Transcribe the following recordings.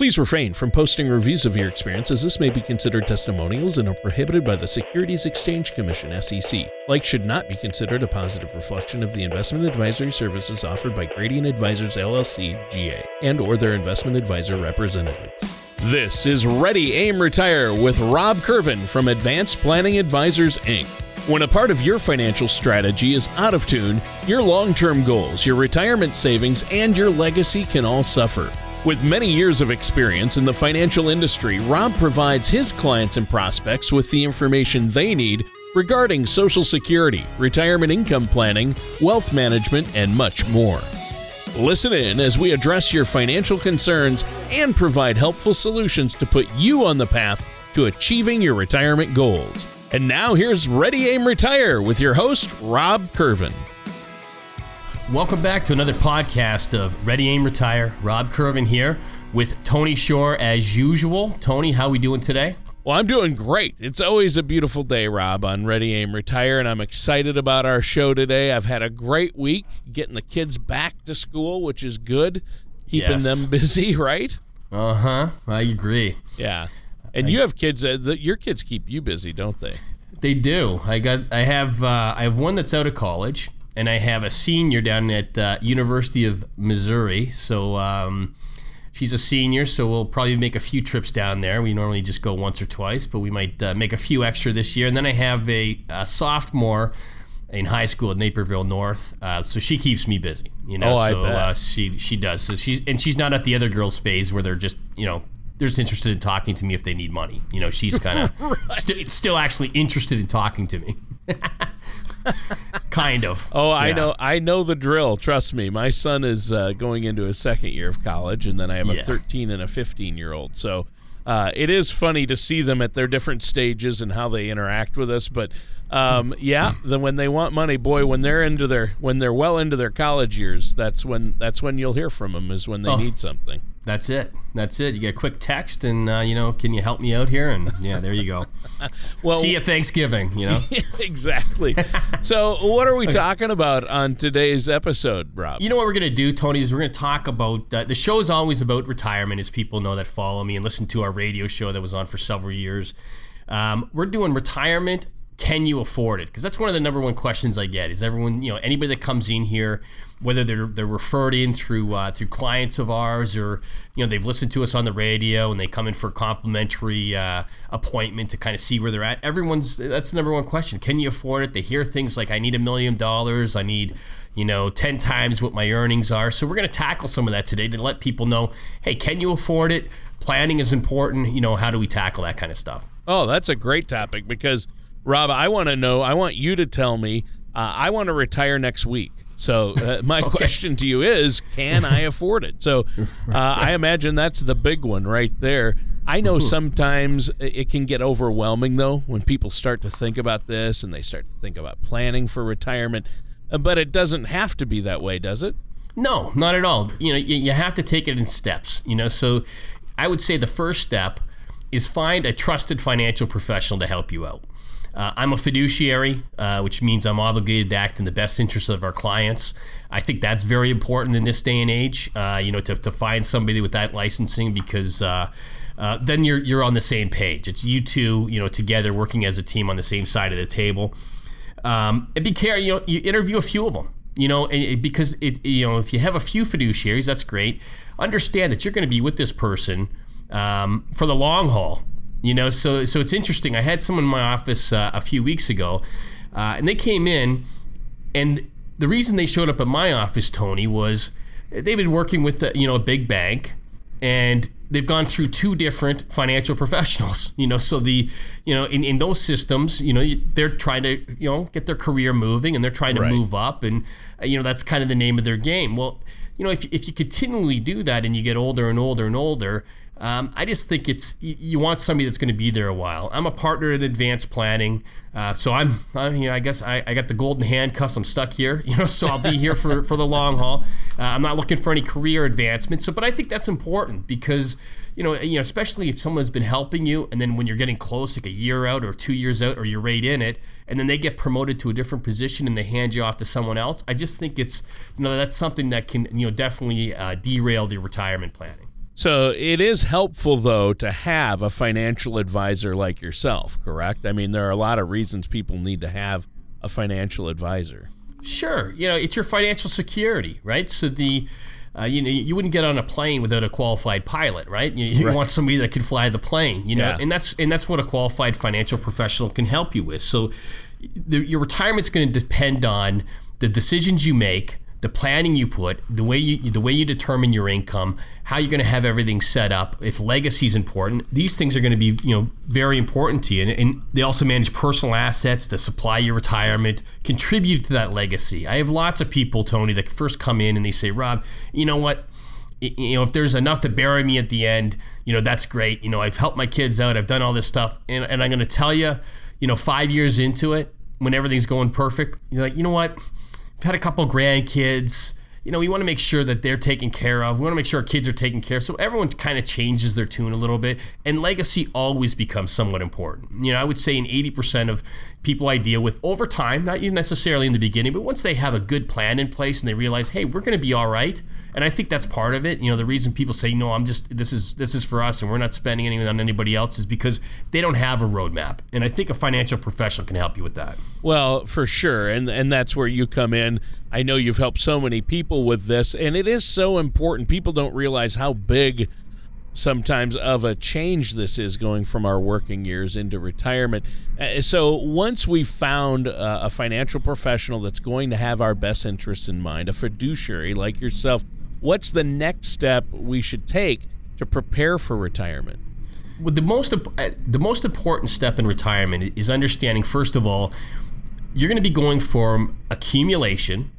Please refrain from posting reviews of your experience as this may be considered testimonials and are prohibited by the Securities Exchange Commission SEC. Like should not be considered a positive reflection of the investment advisory services offered by Gradient Advisors LLC GA and or their investment advisor representatives. This is Ready Aim Retire with Rob Curvin from Advanced Planning Advisors Inc. When a part of your financial strategy is out of tune, your long term goals, your retirement savings, and your legacy can all suffer. With many years of experience in the financial industry, Rob provides his clients and prospects with the information they need regarding Social Security, retirement income planning, wealth management, and much more. Listen in as we address your financial concerns and provide helpful solutions to put you on the path to achieving your retirement goals. And now here's Ready Aim Retire with your host, Rob Curvin. Welcome back to another podcast of Ready Aim Retire. Rob Curvin here with Tony Shore as usual. Tony, how are we doing today? Well, I'm doing great. It's always a beautiful day, Rob, on Ready Aim Retire, and I'm excited about our show today. I've had a great week getting the kids back to school, which is good, keeping Yes. them busy, right? Uh huh. I agree. Yeah. And you have kids. Uh, the, your kids keep you busy, don't they? They do. I got. I have. Uh, I have one that's out of college, and I have a senior down at uh, University of Missouri. So um, she's a senior, so we'll probably make a few trips down there. We normally just go once or twice, but we might uh, make a few extra this year. And then I have a, a sophomore in high school at Naperville North, uh, so she keeps me busy. You know, Oh, I so bet. Uh, she she does. So she's and she's not at the other girls' phase where they're just you know. They're just interested in talking to me if they need money. You know, she's kind of st- still actually interested in talking to me. kind of. Oh, I Yeah. know. I know the drill. Trust me. My son is uh, going into his second year of college, and then I have a 13 and a 15 year old. So uh, it is funny to see them at their different stages and how they interact with us. But um, yeah, then when they want money, boy, when they're into their when they're well into their college years, that's when that's when you'll hear from them is when they Oh. need something. That's it. That's it. You get a quick text, and uh, you know, can you help me out here? And yeah, there you go. Well, See you at Thanksgiving. You know. exactly. so what are we talking about on today's episode, Rob? You know what we're gonna do, Tony? Is we're gonna talk about uh, the show is always about retirement, as people know that follow me and listen to our radio show that was on for several years. Um, we're doing retirement. Can you afford it? Because that's one of the number one questions I get. Is everyone, you know, anybody that comes in here, whether they're they're referred in through uh, through clients of ours or you know they've listened to us on the radio and they come in for a complimentary uh, appointment to kind of see where they're at. Everyone's that's the number one question. Can you afford it? They hear things like I need a million dollars. I need you know, 10 times what my earnings are. So we're going to tackle some of that today to let people know, hey, can you afford it? Planning is important. You know, how do we tackle that kind of stuff? Oh, that's a great topic because, Rob, I want to know. I want you to tell me. Uh, I want to retire next week. So uh, my question to you is, can I afford it? So uh, I imagine that's the big one right there. I know sometimes it can get overwhelming though when people start to think about this and they start to think about planning for retirement. Uh, But it doesn't have to be that way, does it? No, not at all. You know, you have to take it in steps. You know, so I would say the first step is find a trusted financial professional to help you out. Uh, I'm a fiduciary, uh, which means I'm obligated to act in the best interest of our clients. I think that's very important in this day and age. Uh, you know, to, to find somebody with that licensing because uh, uh, then you're you're on the same page. It's you two, you know, together working as a team on the same side of the table. Um, and be careful. You know, you interview a few of them. You know, and because it, you know, if you have a few fiduciaries, that's great. Understand that you're going to be with this person um, for the long haul. You know, so so it's interesting. I had someone in my office uh, a few weeks ago, uh, and they came in, and the reason they showed up at my office, Tony, was they've been working with uh, you know a big bank, and they've gone through two different financial professionals. You know, so the you know in, in those systems, you know, they're trying to you know get their career moving, and they're trying to Right. move up, and uh, you know that's kind of the name of their game. Well, you know, if if you continually do that and you get older and older and older. Um, I just think it's you, you want somebody that's going to be there a while. I'm a partner in advanced planning, uh, so I'm, I'm you know, I guess I, I got the golden handcuffs. I'm stuck here, you know, so I'll be here for, for the long haul. Uh, I'm not looking for any career advancement. So, but I think that's important because you know, you know, especially if someone's been helping you, and then when you're getting close, like a year out or two years out, or you're right in it, and then they get promoted to a different position and they hand you off to someone else. I just think it's you know that's something that can you know definitely uh, derail the retirement planning. So it is helpful, though, to have a financial advisor like yourself, correct? I mean, there are a lot of reasons people need to have a financial advisor. Sure. You know, it's your financial security, right? So the. Uh, you know, you wouldn't get on a plane without a qualified pilot, right? You, you Right. want somebody that can fly the plane, you know, Yeah. and that's and that's what a qualified financial professional can help you with. So, the, your retirement's going to depend on the decisions you make, the planning you put, the way you the way you determine your income, how you're going to have everything set up. If legacy is important, these things are going to be you know very important to you, and, and they also manage personal assets that supply your retirement, contribute to that legacy. I have lots of people, Tony, that first come in and they say, Rob, you know what? you know, if there's enough to bury me at the end, you know, that's great. You know, I've helped my kids out. I've done all this stuff. And, and I'm going to tell you, you know, five years into it, when everything's going perfect, you're like, you know what? Had a couple grandkids. You know, we want to make sure that they're taken care of. We want to make sure our kids are taken care of. So everyone kind of changes their tune a little bit. And legacy always becomes somewhat important. You know, I would say in 80% of people I deal with over time, not necessarily in the beginning, but once they have a good plan in place and they realize, hey, we're going to be all right. And I think that's part of it. You know, the reason people say, no, I'm just, this is, this is for us and we're not spending anything on anybody else is because they don't have a roadmap. And I think a financial professional can help you with that. Well, for sure, and and that's where you come in. I know you've helped so many people with this, and it is so important. People don't realize how big sometimes of a change this is going from our working years into retirement. Uh, So once we found uh, a financial professional that's going to have our best interests in mind, a fiduciary like yourself, what's the next step we should take to prepare for retirement? Well, the most uh, the most important step in retirement is understanding first of all you're going to be going from accumulation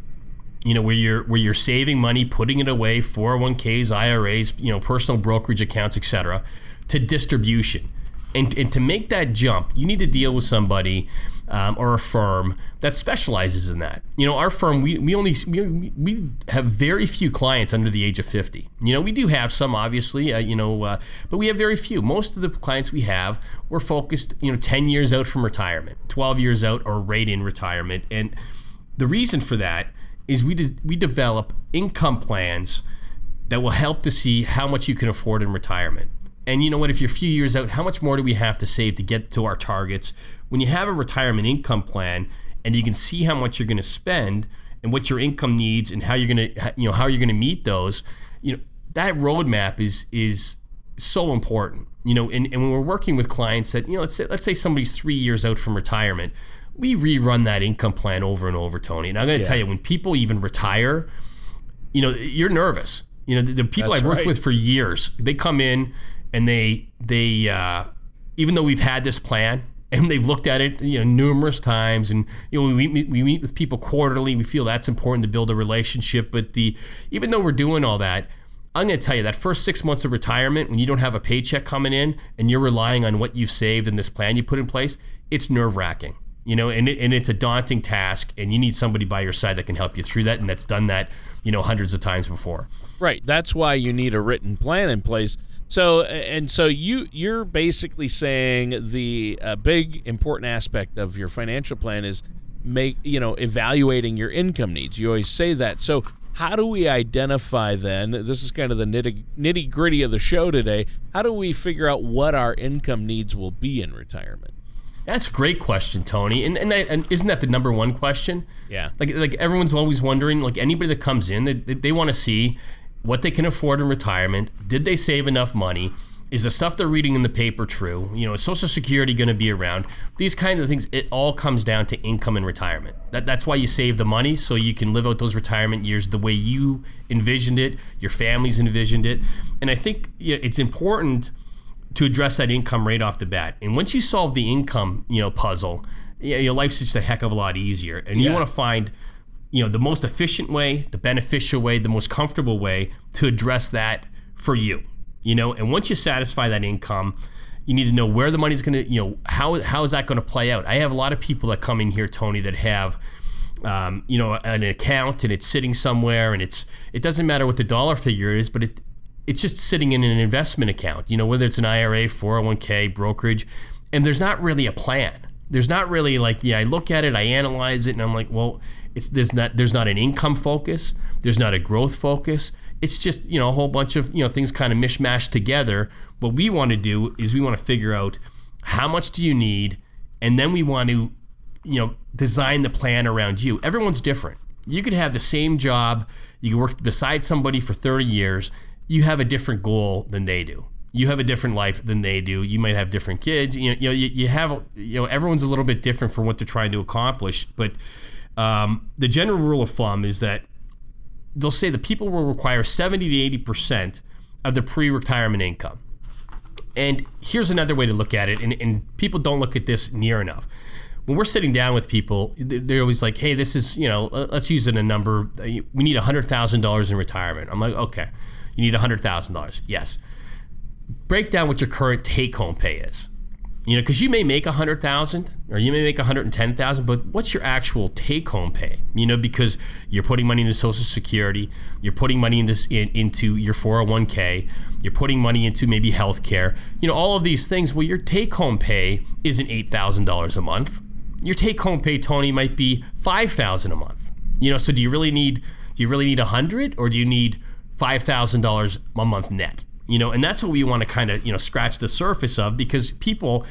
you know where you're where you're saving money putting it away 401ks iras you know personal brokerage accounts etc to distribution. And, and to make that jump you need to deal with somebody um, or a firm that specializes in that. You know our firm we, we only we, we have very few clients under the age of 50 you know we do have some obviously uh, you know uh, but we have very few. Most of the clients we have we're focused you know 10 years out from retirement 12 years out or right in retirement. And the reason for that is we de- we develop income plans that will help to see how much you can afford in retirement. And you know what? If you're a few years out, how much more do we have to save to get to our targets? When you have a retirement income plan and you can see how much you're going to spend and what your income needs and how you're going to you know how you're going to meet those, you know that roadmap is is so important. You know, and, and when we're working with clients that you know let's say let's say somebody's three years out from retirement, we rerun that income plan over and over, Tony. And I'm going to tell you, when people even retire, you know, you're nervous. You know, the, the people That's I've worked right. with for years, they come in and they they uh, even though we've had this plan and they've looked at it, you know, numerous times, and you know, we meet, we meet with people quarterly. We feel that's important to build a relationship. But the even though we're doing all that, I'm going to tell you that first six months of retirement, when you don't have a paycheck coming in and you're relying on what you've saved and this plan you put in place, it's nerve wracking. You know, and, it, and it's a daunting task, and you need somebody by your side that can help you through that, and that's done that, you know, hundreds of times before. Right. That's why you need a written plan in place. So and so you you're basically saying the uh, big important aspect of your financial plan is make you know evaluating your income needs. You always say that. So how do we identify then? This is kind of the nitty nitty gritty of the show today. How do we figure out what our income needs will be in retirement? That's a great question, Tony. And and, that, and isn't that the number one question? Yeah. Like like everyone's always wondering. Like anybody that comes in, they, they want to see what they can afford in retirement. Did they save enough money? Is the stuff they're reading in the paper true? You know, is Social Security going to be around? These kinds of things. It all comes down to income and retirement. That, that's why you save the money so you can live out those retirement years the way you envisioned it, your family's envisioned it. And I think you know, it's important to address that income right off the bat. And once you solve the income, you know, puzzle, your life's just a heck of a lot easier. And you Yeah. want to find, you know, the most efficient way, the beneficial way, the most comfortable way to address that for you. You know, and once you satisfy that income, you need to know where the money's going to, you know, how how is that going to play out? I have a lot of people that come in here, Tony, that have um, you know, an account and it's sitting somewhere and it's it doesn't matter what the dollar figure is, but it it's just sitting in an investment account, you know, whether it's an IRA, 401k, brokerage, and there's not really a plan. There's not really like, yeah, I look at it, I analyze it, and I'm like, well, it's there's not there's not an income focus, there's not a growth focus. it's just you know a whole bunch of you know things kind of mishmashed together. What we want to do is we want to figure out how much do you need, and then we want to you know design the plan around you. Everyone's different. You could have the same job, you can work beside somebody for 30 years. You have a different goal than they do. You have a different life than they do. You might have different kids. You know, you, know, you, you have you know everyone's a little bit different for what they're trying to accomplish. But um, the general rule of thumb is that they'll say the people will require 70 to 80 percent of the pre-retirement income. And here's another way to look at it, and, and people don't look at this near enough. When we're sitting down with people, they're always like, "Hey, this is you know, let's use it a number. We need hundred thousand dollars in retirement." I'm like, "Okay, you need hundred thousand dollars. Yes." Break down what your current take-home pay is. You know because you may make a hundred thousand or you may make a hundred and ten thousand but what's your actual take-home pay? You know because you're putting money into social security you're putting money into, in, into your 401k you're putting money into maybe health care you know all of these things well your take-home pay isn't $8000 a month. Your take-home pay tony might be 5000 a month. You know so do you really need do you really need a hundred or do you need $5000 a month net you know, and that's what we want to kind of, you know, scratch the surface of because people,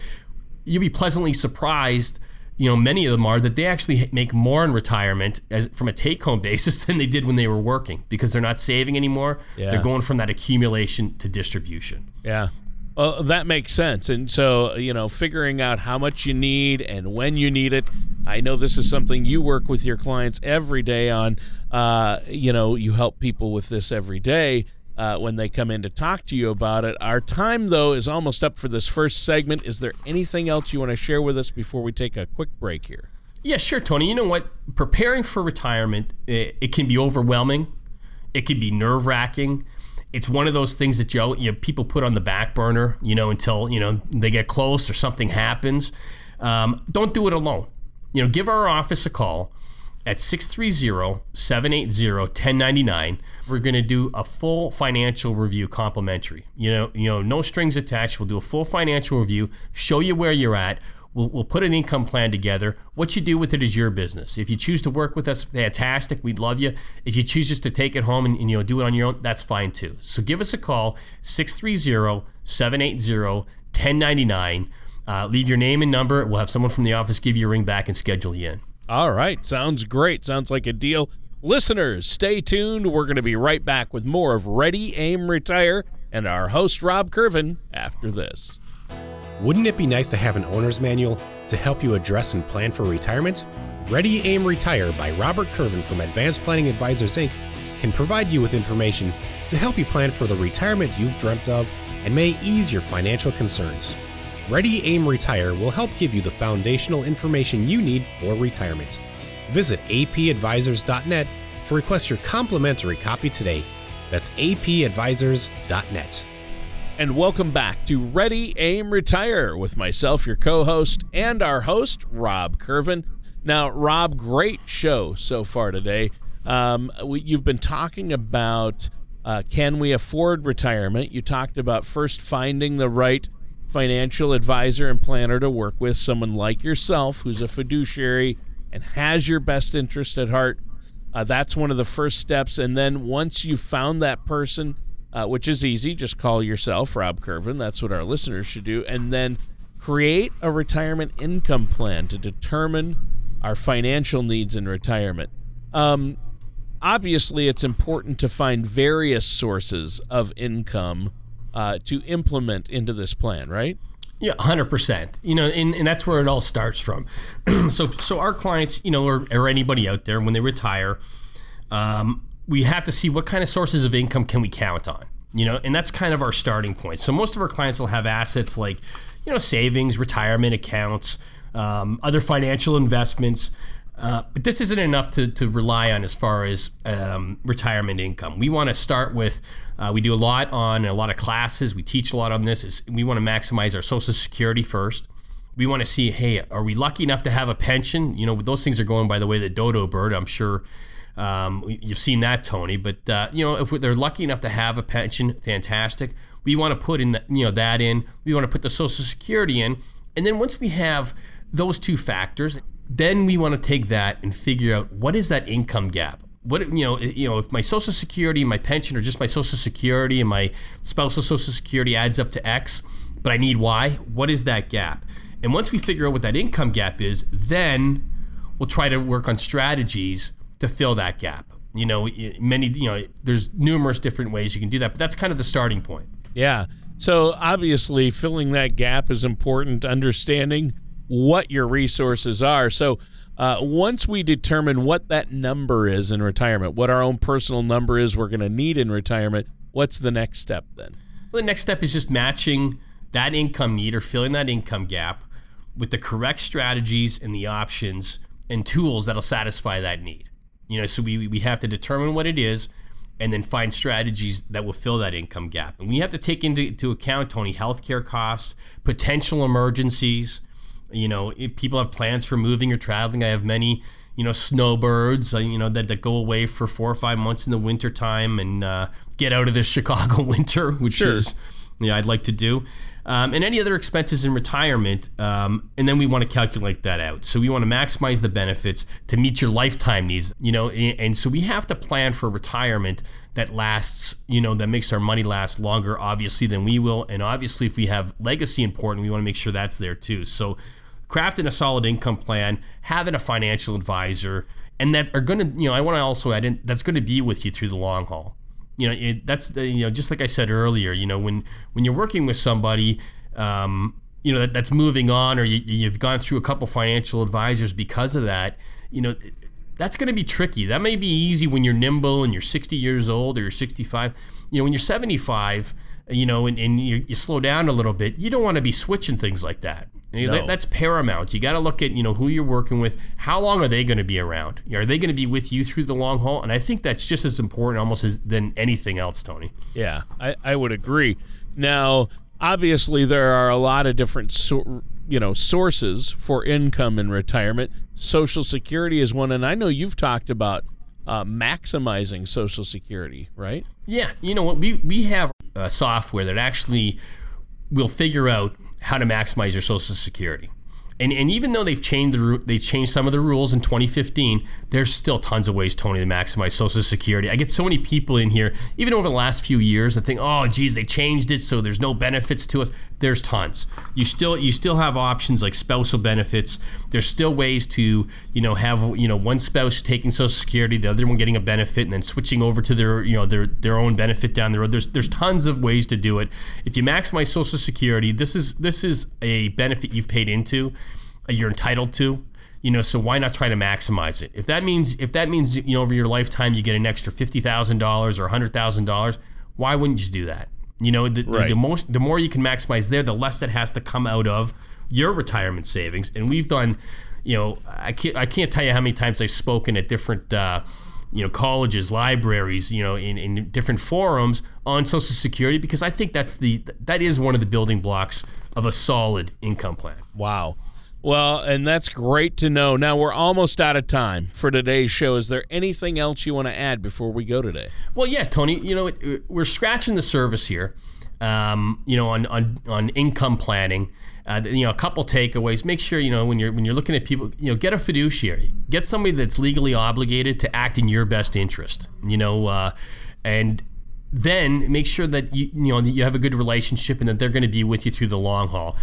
you'll be pleasantly surprised, you know, many of them are that they actually make more in retirement as from a take home basis than they did when they were working because they're not saving anymore. Yeah. They're going from that accumulation to distribution. Yeah. That makes sense. And so, you know, figuring out how much you need and when you need it. I know this is something you work with your clients every day on. Uh, you know, you help people with this every day uh, when they come in to talk to you about it. Our time, though, is almost up for this first segment. Is there anything else you want to share with us before we take a quick break here? Yeah, sure, Tony. You know what? Preparing for retirement, it, it can be overwhelming. It can be nerve wracking. It's one of those things that you, people put on the back burner, you know, until you know they get close or something happens. Um, don't do it alone. You know, give our office a call at 630-780-1099 we're going to do a full financial review complimentary you know you know no strings attached we'll do a full financial review show you where you're at we'll, we'll put an income plan together what you do with it is your business if you choose to work with us fantastic we'd love you if you choose just to take it home and, and you know do it on your own that's fine too so give us a call 630-780-1099 uh, leave your name and number we'll have someone from the office give you a ring back and schedule you in all right. Sounds great. Sounds like a deal. Listeners, stay tuned. We're going to be right back with more of Ready, Aim, Retire and our host, Rob Curvin, after this. Wouldn't it be nice to have an owner's manual to help you address and plan for retirement? Ready, Aim, Retire by Robert Curvin from Advanced Planning Advisors Inc. can provide you with information to help you plan for the retirement you've dreamt of and may ease your financial concerns. Ready, Aim, Retire will help give you the foundational information you need for retirement. Visit apadvisors.net to request your complimentary copy today. That's apadvisors.net. And welcome back to Ready, Aim, Retire with myself, your co host, and our host, Rob Curvin. Now, Rob, great show so far today. Um, we, you've been talking about uh, can we afford retirement? You talked about first finding the right financial advisor and planner to work with, someone like yourself who's a fiduciary and has your best interest at heart. Uh, that's one of the first steps. And then once you've found that person, uh, which is easy, just call yourself Rob Curvin. That's what our listeners should do. And then create a retirement income plan to determine our financial needs in retirement. Um, obviously, it's important to find various sources of income uh, to implement into this plan, right? Yeah, hundred percent. You know, and, and that's where it all starts from. so, so our clients, you know, or, or anybody out there, when they retire, um, we have to see what kind of sources of income can we count on. You know, and that's kind of our starting point. So most of our clients will have assets like, you know, savings, retirement accounts, um, other financial investments. Uh, but this isn't enough to, to rely on as far as um, retirement income. We want to start with, uh, we do a lot on a lot of classes. We teach a lot on this. Is we want to maximize our Social Security first. We want to see, hey, are we lucky enough to have a pension? You know, those things are going by the way the dodo bird. I'm sure um, you've seen that, Tony. But uh, you know, if they're lucky enough to have a pension, fantastic. We want to put in, the, you know, that in. We want to put the Social Security in, and then once we have those two factors, then we want to take that and figure out what is that income gap? what you know, you know, if my Social Security, and my pension, or just my Social Security and my spousal Social Security adds up to X, but I need Y. What is that gap? And once we figure out what that income gap is, then we'll try to work on strategies to fill that gap. You know, many you know, there's numerous different ways you can do that, but that's kind of the starting point. Yeah. So obviously, filling that gap is important. Understanding what your resources are. So uh, once we determine what that number is in retirement, what our own personal number is we're going to need in retirement, what's the next step then? Well, the next step is just matching that income need or filling that income gap with the correct strategies and the options and tools that'll satisfy that need. You know, so we, we have to determine what it is and then find strategies that will fill that income gap. And we have to take into, into account, Tony, healthcare costs, potential emergencies, you know, people have plans for moving or traveling. I have many, you know, snowbirds, uh, you know, that, that go away for four or five months in the wintertime and uh, get out of the Chicago winter, which sure. is, yeah, I'd like to do. Um, and any other expenses in retirement. Um, and then we want to calculate that out. So we want to maximize the benefits to meet your lifetime needs, you know, and, and so we have to plan for retirement that lasts, you know, that makes our money last longer, obviously, than we will. And obviously, if we have legacy important, we want to make sure that's there too. So crafting a solid income plan, having a financial advisor, and that are going to, you know, I want to also add in that's going to be with you through the long haul. You know, it, that's you know, just like I said earlier, you know, when when you're working with somebody, um, you know, that, that's moving on, or you, you've gone through a couple financial advisors because of that, you know, that's going to be tricky. That may be easy when you're nimble and you're 60 years old or you're 65. You know, when you're 75, you know, and, and you, you slow down a little bit, you don't want to be switching things like that. No. That, that's paramount. You got to look at you know who you're working with. How long are they going to be around? Are they going to be with you through the long haul? And I think that's just as important, almost as than anything else, Tony. Yeah, I, I would agree. Now, obviously, there are a lot of different so, you know sources for income in retirement. Social Security is one, and I know you've talked about uh, maximizing Social Security, right? Yeah, you know what we we have a software that actually will figure out how to maximize your Social Security. And, and even though they've changed the they changed some of the rules in 2015, there's still tons of ways, Tony, to maximize Social Security. I get so many people in here, even over the last few years, that think, oh, geez, they changed it, so there's no benefits to us. There's tons. You still you still have options like spousal benefits. There's still ways to you know have you know one spouse taking Social Security, the other one getting a benefit, and then switching over to their you know their their own benefit down the road. There's there's tons of ways to do it. If you maximize Social Security, this is this is a benefit you've paid into you're entitled to you know so why not try to maximize it? If that means if that means you know over your lifetime you get an extra $50000 or $100000 why wouldn't you do that? You know the, right. the, the, most the more you can maximize there the less that has to come out of your retirement savings. And we've done you know i can't i can't tell you how many times i've spoken at different uh, you know colleges libraries you know in, in different forums on social security because i think that's the that is one of the building blocks of a solid income plan. Wow well, and that's great to know. Now we're almost out of time for today's show. Is there anything else you want to add before we go today? Well, yeah, Tony. You know, we're scratching the surface here. Um, you know, on on on income planning. Uh, you know, a couple takeaways. Make sure you know when you're when you're looking at people. You know, get a fiduciary. Get somebody that's legally obligated to act in your best interest. You know, uh, and then make sure that you you know that you have a good relationship and that they're going to be with you through the long haul.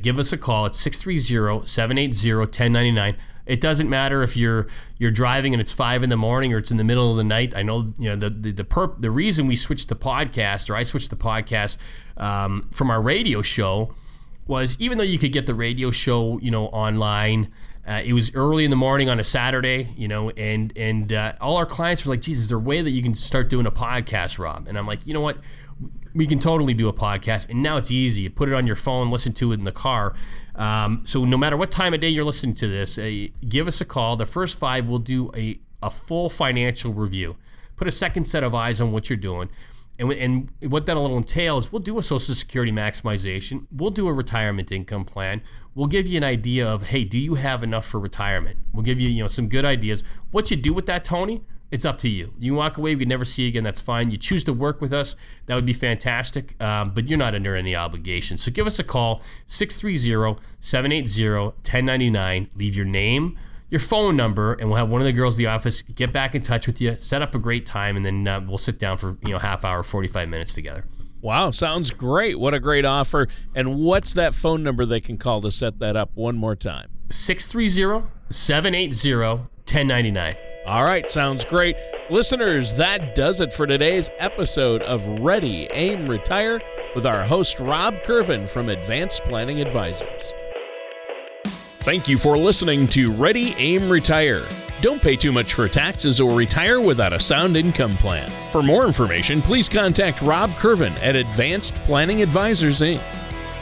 Give us a call at 630-780-1099. It doesn't matter if you're you're driving and it's five in the morning or it's in the middle of the night. I know you know the the the, perp, the reason we switched the podcast or I switched the podcast um, from our radio show was even though you could get the radio show you know online uh, it was early in the morning on a Saturday, you know, and and uh, all our clients were like, "Jesus, is there a way that you can start doing a podcast, Rob?" And I'm like, you know what? We can totally do a podcast, and now it's easy. You put it on your phone, listen to it in the car. Um, so no matter what time of day you're listening to this, uh, give us a call. The first five will do a a full financial review. Put a second set of eyes on what you're doing. And, and what that'll entail is we'll do a Social Security maximization. We'll do a retirement income plan. We'll give you an idea of, hey, do you have enough for retirement? We'll give you, you know, some good ideas. What you do with that, Tony, it's up to you. You walk away, we never see you again. That's fine. You choose to work with us, that would be fantastic. Um, but you're not under any obligation. So give us a call, 630 780 1099. Leave your name your phone number, and we'll have one of the girls in the office get back in touch with you, set up a great time, and then uh, we'll sit down for you know half hour, forty five minutes together. Wow, sounds great. What a great offer. And what's that phone number they can call to set that up one more time? 630 780 1099. All right, sounds great. Listeners, that does it for today's episode of Ready, Aim, Retire with our host, Rob Curvin from Advanced Planning Advisors. Thank you for listening to Ready, Aim, Retire. Don't pay too much for taxes or retire without a sound income plan. For more information, please contact Rob Curvin at Advanced Planning Advisors Inc.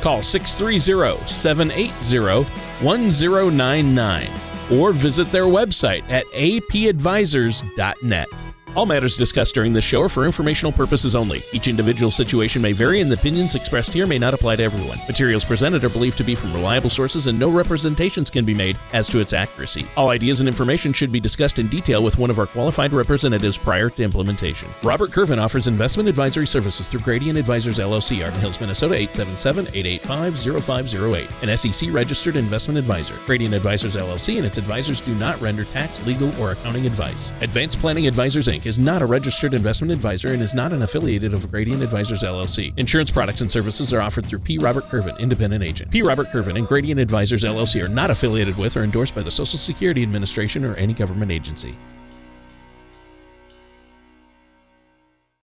Call 630 780 1099 or visit their website at apadvisors.net. All matters discussed during this show are for informational purposes only. Each individual situation may vary, and the opinions expressed here may not apply to everyone. Materials presented are believed to be from reliable sources, and no representations can be made as to its accuracy. All ideas and information should be discussed in detail with one of our qualified representatives prior to implementation. Robert Curvin offers investment advisory services through Gradient Advisors LLC, Arden Hills, Minnesota 877-885-0508, an SEC registered investment advisor. Gradient Advisors LLC and its advisors do not render tax, legal, or accounting advice. Advanced Planning Advisors Inc. is not a registered investment advisor and is not an affiliated of Gradient Advisors LLC. Insurance products and services are offered through P. Robert Curvin, independent agent. P. Robert Curvin and Gradient Advisors LLC are not affiliated with or endorsed by the Social Security Administration or any government agency.